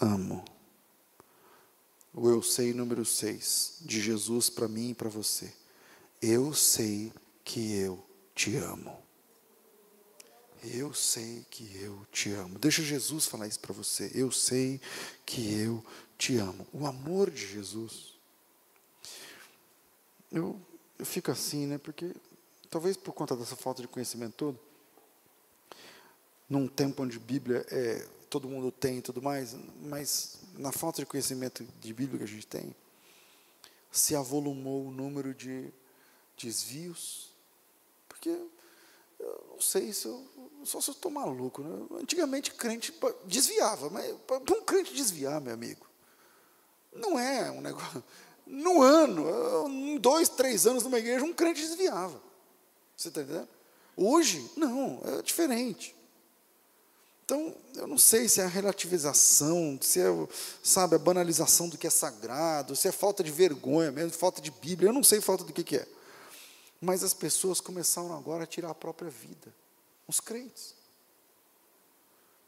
amo. O eu sei número 6, de Jesus para mim e para você. Eu sei que eu te amo. Eu sei que eu te amo. Deixa Jesus falar isso para você. Eu sei que eu te amo. O amor de Jesus. Eu, eu fico assim, né? Porque talvez por conta dessa falta de conhecimento todo, num tempo onde Bíblia é, todo mundo tem e tudo mais, mas na falta de conhecimento de Bíblia que a gente tem, se avolumou o número de desvios, porque eu não sei se eu, só se eu estou maluco, né? antigamente crente desviava, mas para um crente desviar, meu amigo, não é um negócio, no ano, em dois, três anos numa igreja, um crente desviava. Você está entendendo? Hoje, não, é diferente. Então, eu não sei se é a relativização, se é, sabe, a banalização do que é sagrado, se é falta de vergonha mesmo, falta de Bíblia, eu não sei falta do que, que é. Mas as pessoas começaram agora a tirar a própria vida. Os crentes.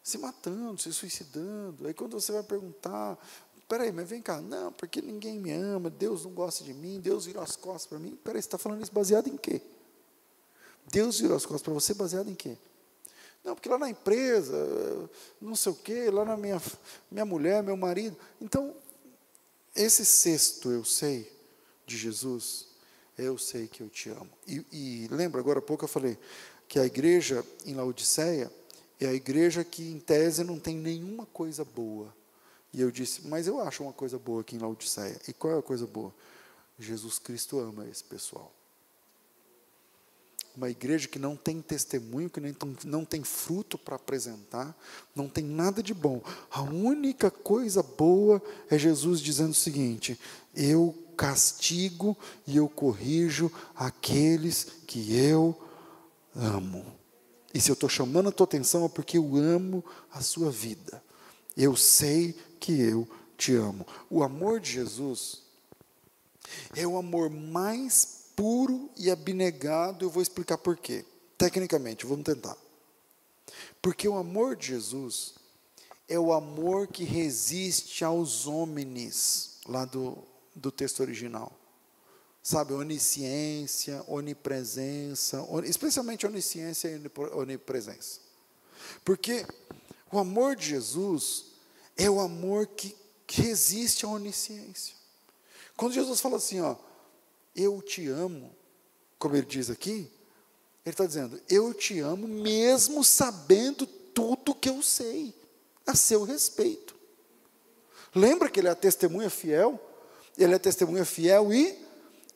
Se matando, se suicidando. Aí quando você vai perguntar, peraí, mas vem cá, não, porque ninguém me ama, Deus não gosta de mim, Deus virou as costas para mim. Peraí, você está falando isso baseado em quê? Deus virou as costas para você baseado em quê? Não, porque lá na empresa, não sei o quê, lá na minha, minha mulher, meu marido. Então, esse sexto eu sei de Jesus, eu sei que eu te amo. E, e lembra, agora há pouco eu falei que a igreja em Laodiceia é a igreja que, em tese, não tem nenhuma coisa boa. E eu disse, mas eu acho uma coisa boa aqui em Laodiceia. E qual é a coisa boa? Jesus Cristo ama esse pessoal uma igreja que não tem testemunho, que não tem fruto para apresentar, não tem nada de bom. A única coisa boa é Jesus dizendo o seguinte: eu castigo e eu corrijo aqueles que eu amo. E se eu estou chamando a tua atenção é porque eu amo a sua vida. Eu sei que eu te amo. O amor de Jesus é o amor mais puro e abnegado, eu vou explicar por quê. Tecnicamente, vamos tentar. Porque o amor de Jesus é o amor que resiste aos homens, lá do, do texto original. Sabe, onisciência, onipresença, especialmente onisciência e onipresença. Porque o amor de Jesus é o amor que, que resiste à onisciência. Quando Jesus fala assim, ó, eu te amo, como ele diz aqui, ele está dizendo, eu te amo mesmo sabendo tudo que eu sei, a seu respeito. Lembra que ele é a testemunha fiel? Ele é a testemunha fiel e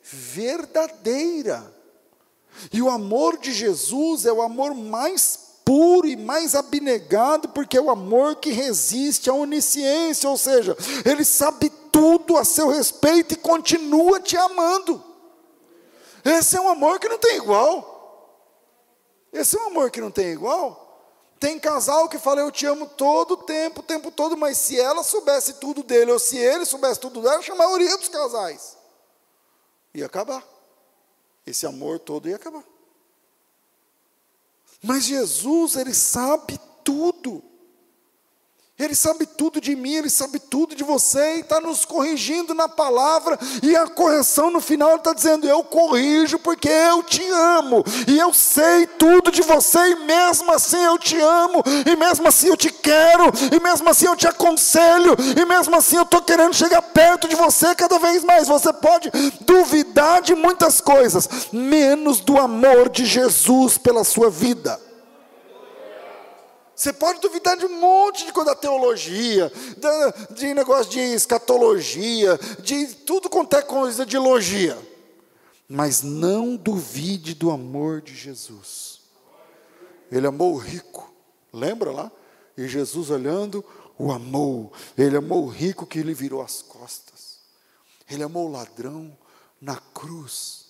verdadeira. E o amor de Jesus é o amor mais puro e mais abnegado, porque é o amor que resiste à onisciência, ou seja, ele sabe tudo a seu respeito e continua te amando. Esse é um amor que não tem igual. Esse é um amor que não tem igual. Tem casal que fala, eu te amo todo o tempo, o tempo todo, mas se ela soubesse tudo dele, ou se ele soubesse tudo dela, a maioria dos casais ia acabar. Esse amor todo ia acabar. Mas Jesus, ele sabe tudo. Ele sabe tudo de mim, Ele sabe tudo de você, e está nos corrigindo na palavra, e a correção no final está dizendo: Eu corrijo porque eu te amo, e eu sei tudo de você, e mesmo assim eu te amo, e mesmo assim eu te quero, e mesmo assim eu te aconselho, e mesmo assim eu estou querendo chegar perto de você cada vez mais. Você pode duvidar de muitas coisas, menos do amor de Jesus pela sua vida. Você pode duvidar de um monte de coisa da teologia, de negócio de escatologia, de tudo quanto é coisa de logia. Mas não duvide do amor de Jesus. Ele amou o rico, lembra lá? E Jesus olhando, o amou. Ele amou o rico que lhe virou as costas. Ele amou o ladrão na cruz.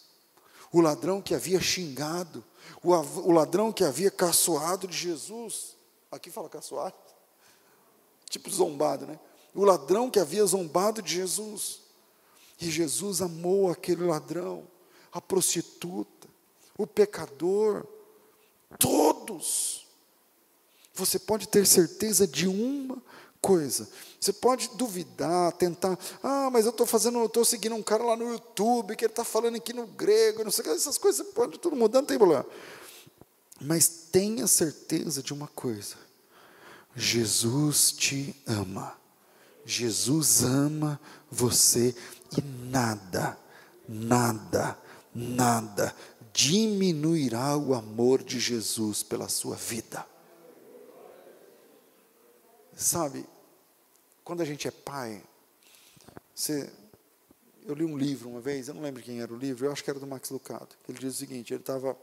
O ladrão que havia xingado, o ladrão que havia caçoado de Jesus. Aqui fala caçoado. Tipo zombado, né? O ladrão que havia zombado de Jesus. E Jesus amou aquele ladrão, a prostituta, o pecador, todos. Você pode ter certeza de uma coisa. Você pode duvidar, tentar, ah, mas eu estou fazendo, eu estou seguindo um cara lá no YouTube que ele está falando aqui no grego, não sei o que, essas coisas, pode tudo mudar, não tem problema. Mas tenha certeza de uma coisa: Jesus te ama. Jesus ama você e nada, nada, nada diminuirá o amor de Jesus pela sua vida. Sabe, quando a gente é pai, você, eu li um livro uma vez, eu não lembro quem era o livro, eu acho que era do Max Lucado. Ele diz o seguinte: ele estava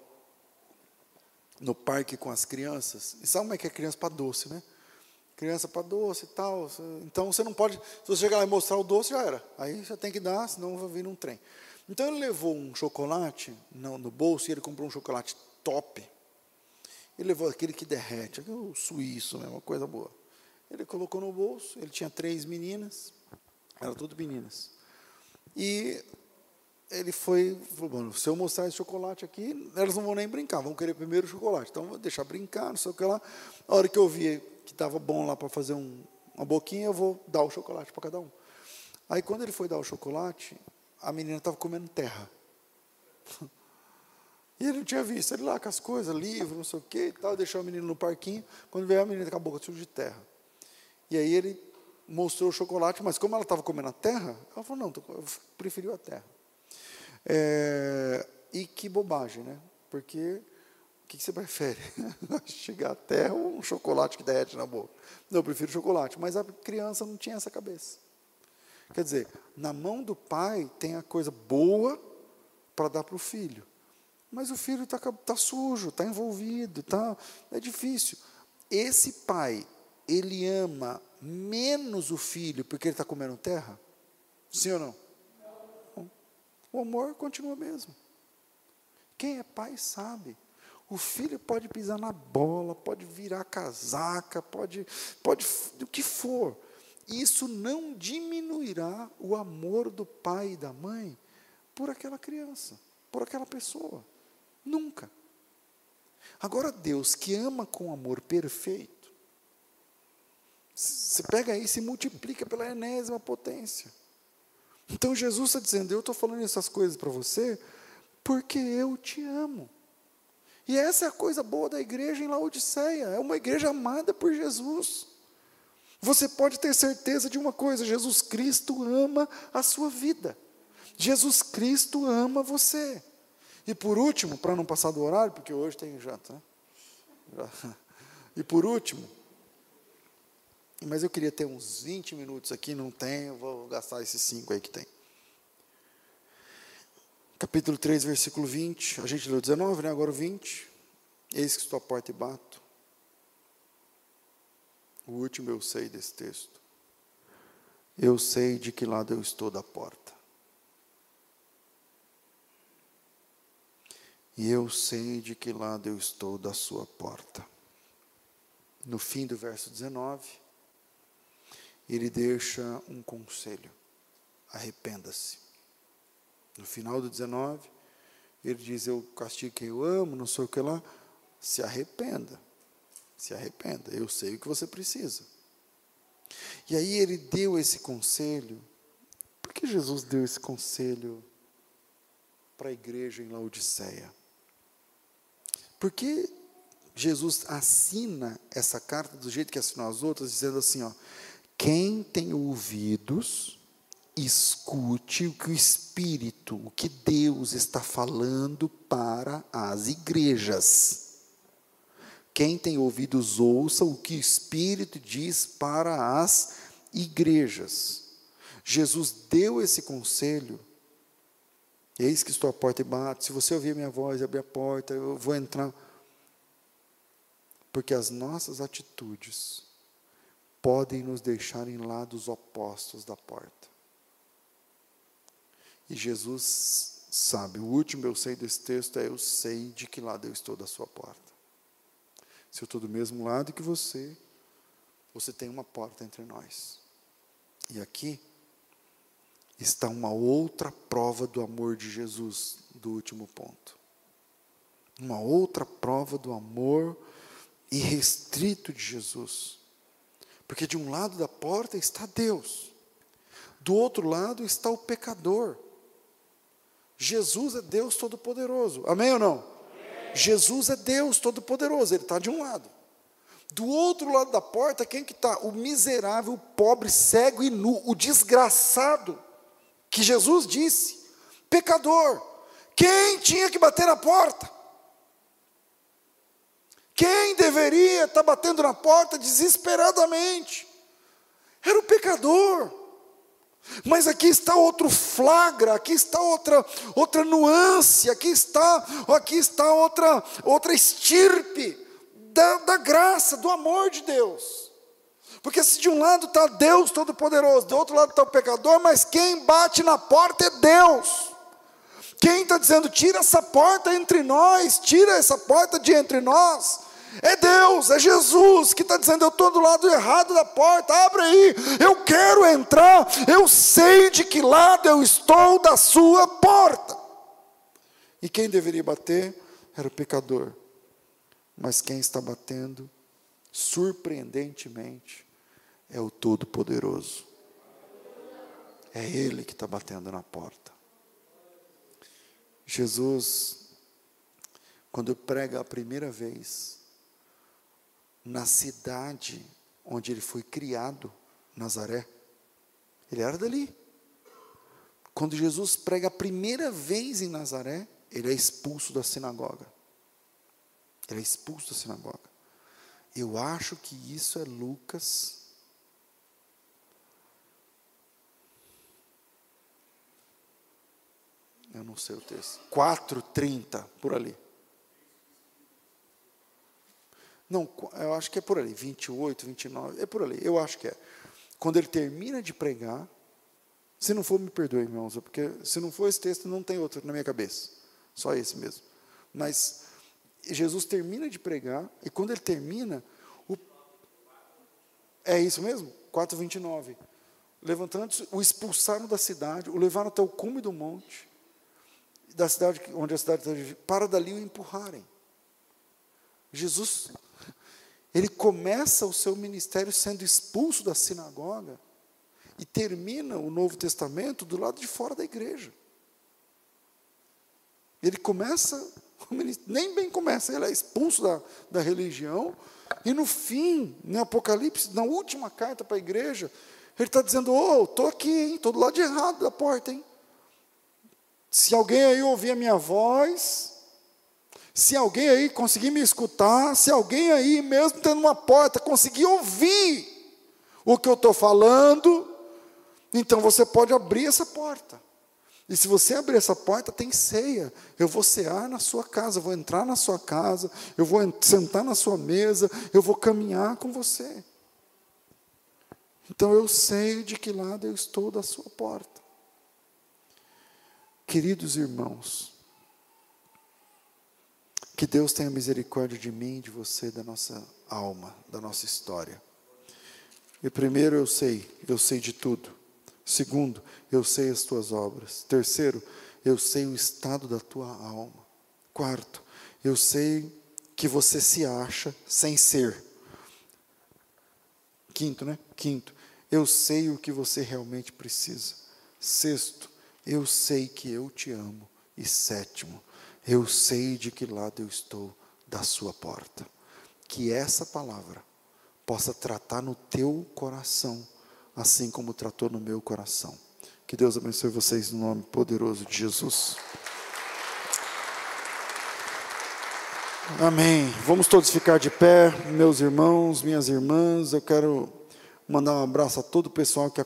no parque com as crianças. E sabe como é que é criança para doce, né? Criança para doce e tal. Então você não pode. Se você chegar lá e mostrar o doce, já era. Aí você tem que dar, senão vai vir um trem. Então ele levou um chocolate no, no bolso e ele comprou um chocolate top. Ele levou aquele que derrete, o suíço, né, uma coisa boa. Ele colocou no bolso, ele tinha três meninas, eram tudo meninas. E ele foi, falou, se eu mostrar esse chocolate aqui, elas não vão nem brincar, vão querer primeiro o chocolate. Então, vou deixar brincar, não sei o que lá. A hora que eu vi que estava bom lá para fazer um, uma boquinha, eu vou dar o chocolate para cada um. Aí, quando ele foi dar o chocolate, a menina estava comendo terra. [laughs] E ele não tinha visto, ele lá com as coisas, livro, não sei o que e tal, deixou a menina no parquinho, quando veio a menina com a boca suja de terra. E aí ele mostrou o chocolate, mas como ela estava comendo a terra, ela falou, não, eu preferiu a terra. É, e que bobagem, né? Porque que, que você prefere? [laughs] Chegar à terra ou um chocolate que derrete na boca? Não, eu prefiro chocolate. Mas a criança não tinha essa cabeça. Quer dizer, na mão do pai tem a coisa boa para dar para o filho. Mas o filho está tá sujo, está envolvido, tá, é difícil. Esse pai, ele ama menos o filho porque ele está comendo terra? Sim ou não? o amor continua mesmo. Quem é pai sabe. O filho pode pisar na bola, pode virar casaca, pode, pode o que for. Isso não diminuirá o amor do pai e da mãe por aquela criança, por aquela pessoa. Nunca. Agora, Deus que ama com amor perfeito, você pega isso e multiplica pela enésima potência. Então Jesus está dizendo: Eu estou falando essas coisas para você porque eu te amo. E essa é a coisa boa da igreja em Laodiceia: é uma igreja amada por Jesus. Você pode ter certeza de uma coisa: Jesus Cristo ama a sua vida. Jesus Cristo ama você. E por último, para não passar do horário, porque hoje tem janta, né? [laughs] E por último, mas eu queria ter uns 20 minutos aqui, não tenho, vou gastar esses 5 aí que tem. Capítulo 3, versículo 20. A gente leu 19, né? Agora o 20. Eis que estou à porta e bato. O último eu sei desse texto. Eu sei de que lado eu estou da porta. E eu sei de que lado eu estou da sua porta. No fim do verso 19, ele deixa um conselho: arrependa-se. No final do 19, ele diz: Eu castigo quem eu amo, não sei o que lá, se arrependa. Se arrependa. Eu sei o que você precisa. E aí ele deu esse conselho. Por que Jesus deu esse conselho para a igreja em Laodiceia? Porque Jesus assina essa carta do jeito que assinou as outras, dizendo assim: ó, quem tem ouvidos, escute o que o Espírito, o que Deus está falando para as igrejas. Quem tem ouvidos, ouça o que o Espírito diz para as igrejas. Jesus deu esse conselho. Eis que estou à porta e bato. Se você ouvir minha voz, abrir a porta, eu vou entrar. Porque as nossas atitudes podem nos deixar em lados opostos da porta. E Jesus sabe, o último eu sei desse texto é: eu sei de que lado eu estou da sua porta. Se eu estou do mesmo lado que você, você tem uma porta entre nós. E aqui está uma outra prova do amor de Jesus, do último ponto. Uma outra prova do amor irrestrito de Jesus. Porque de um lado da porta está Deus, do outro lado está o pecador. Jesus é Deus Todo-Poderoso, amém ou não? Amém. Jesus é Deus Todo-Poderoso, Ele está de um lado. Do outro lado da porta, quem que está? O miserável, o pobre, cego e nu, o desgraçado, que Jesus disse, pecador. Quem tinha que bater na porta? Quem deveria estar batendo na porta desesperadamente? Era o pecador. Mas aqui está outro flagra, aqui está outra outra nuance, aqui está aqui está outra outra estirpe da, da graça, do amor de Deus. Porque se de um lado está Deus Todo-Poderoso, do outro lado está o pecador, mas quem bate na porta é Deus. Quem está dizendo, tira essa porta entre nós, tira essa porta de entre nós, é Deus, é Jesus que está dizendo: eu estou do lado errado da porta, abre aí, eu quero entrar, eu sei de que lado eu estou da sua porta. E quem deveria bater era o pecador, mas quem está batendo, surpreendentemente, é o Todo-Poderoso. É Ele que está batendo na porta. Jesus, quando prega a primeira vez, na cidade onde ele foi criado, Nazaré. Ele era dali. Quando Jesus prega a primeira vez em Nazaré, ele é expulso da sinagoga. Ele é expulso da sinagoga. Eu acho que isso é Lucas. Eu não sei o texto. 4:30 por ali. Não, eu acho que é por ali, 28, 29, é por ali, eu acho que é. Quando ele termina de pregar, se não for, me perdoe, irmãos, porque se não for esse texto, não tem outro na minha cabeça, só esse mesmo. Mas Jesus termina de pregar, e quando ele termina, o, é isso mesmo? 4,29. Levantando-se, o expulsaram da cidade, o levaram até o cume do monte, da cidade onde a cidade está, para dali o empurrarem. Jesus ele começa o seu ministério sendo expulso da sinagoga e termina o Novo Testamento do lado de fora da igreja. Ele começa, nem bem começa, ele é expulso da, da religião, e no fim, no Apocalipse, na última carta para a igreja, ele está dizendo: Oh, estou aqui? Estou do lado errado da porta, hein? Se alguém aí ouvir a minha voz, se alguém aí conseguir me escutar, se alguém aí, mesmo tendo uma porta, conseguir ouvir o que eu estou falando, então você pode abrir essa porta. E se você abrir essa porta, tem ceia. Eu vou cear na sua casa, eu vou entrar na sua casa, eu vou sentar na sua mesa, eu vou caminhar com você. Então eu sei de que lado eu estou da sua porta. Queridos irmãos, que Deus tenha misericórdia de mim, de você, da nossa alma, da nossa história. E primeiro, eu sei, eu sei de tudo. Segundo, eu sei as tuas obras. Terceiro, eu sei o estado da tua alma. Quarto, eu sei que você se acha sem ser. Quinto, né? Quinto, eu sei o que você realmente precisa. Sexto, eu sei que eu te amo. E sétimo, eu sei de que lado eu estou da sua porta. Que essa palavra possa tratar no teu coração, assim como tratou no meu coração. Que Deus abençoe vocês no nome poderoso de Jesus. Amém. Vamos todos ficar de pé, meus irmãos, minhas irmãs. Eu quero mandar um abraço a todo o pessoal que